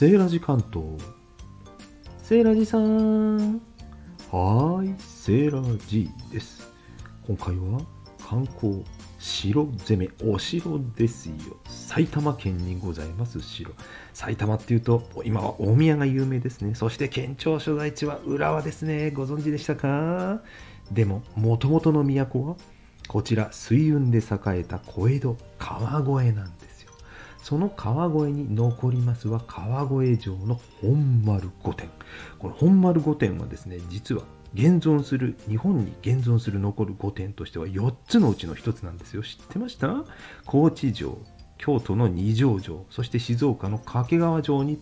セーラジ関東。セーラジさん。はーいセーラジです。今回は観光城攻めお城ですよ。埼玉県にございます城埼玉っていうと今は大宮が有名ですね。そして県庁所在地は浦和ですね。ご存知でしたか？でももともとの都はこちら水運で栄えた小江戸川越なんです。その川越に残りますは川越城の本丸御殿。この本丸御殿はですね実は現存する日本に現存する残る御殿としては4つのうちの1つなんですよ。知ってました？高知城京都の二条城そして静岡の掛川城に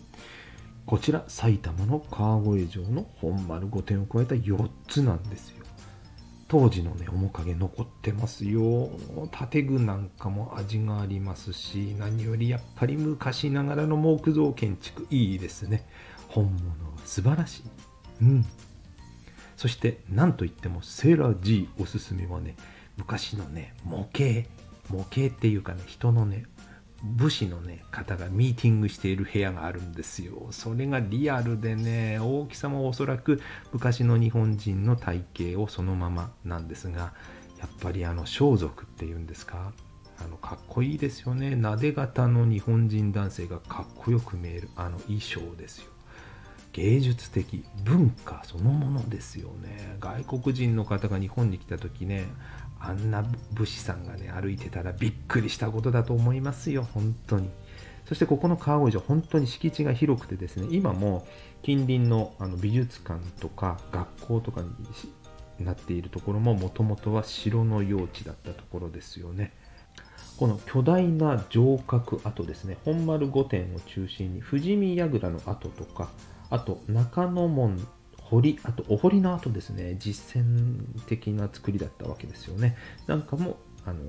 こちら埼玉の川越城の本丸御殿を加えた4つなんですよ。当時のね面影残ってますよ。建具なんかも味がありますし何よりやっぱり昔ながらの木造建築。いいですね。本物は素晴らしい。うん。そして何といってもセーラー G おすすめはね昔のね模型。模型っていうかね人のね武士のね方がミーティングしている部屋があるんですよ。それがリアルでね大きさもおそらく昔の日本人の体型をそのままなんですがやっぱりあの装束っていうんですか？あのかっこいいですよね。なで型の日本人男性がかっこよく見えるあの衣装ですよ。芸術的文化そのものですよね。外国人の方が日本に来た時ねあんな武士さんがね歩いてたらびっくりしたことだと思いますよ本当に。そしてここの川越城本当に敷地が広くてですね今も近隣のあの美術館とか学校とかになっているところももともとは城の用地だったところですよね。この巨大な城郭跡ですね本丸御殿を中心に富士見櫓の跡とかあと中野門堀あとお堀の後ですね。実践的な作りだったわけですよね。なんかもあの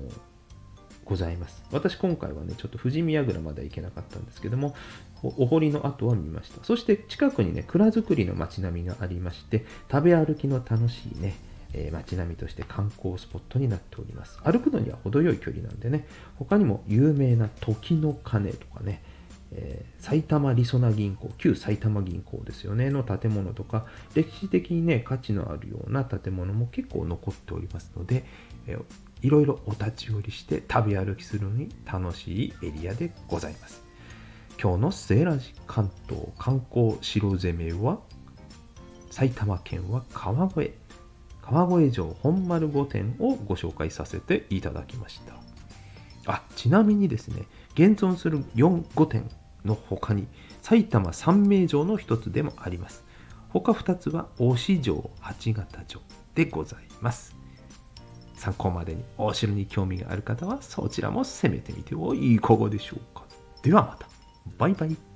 ございます。私今回はねちょっと富士見櫓までは行けなかったんですけどもお堀の後は見ました。そして近くにね蔵造りの街並みがありまして食べ歩きの楽しいねえー、街並みとして観光スポットになっております。歩くのには程よい距離なんでね他にも有名な時の鐘とかねえー、埼玉りそな銀行、旧埼玉銀行ですよね、の建物とか、歴史的にね、価値のあるような建物も結構残っておりますので、えー、いろいろお立ち寄りして食べ歩きするのに楽しいエリアでございます。今日のセーラジ関東観光城攻めは、埼玉県は川越、川越城本丸御殿をご紹介させていただきました。あ、ちなみにですね、現存する4、5点の他に埼玉三名城の一つでもあります。他2つは大市城、八形城でございます。参考までにお城に興味がある方はそちらも攻めてみてはいかがでしょうか。ではまた。バイバイ。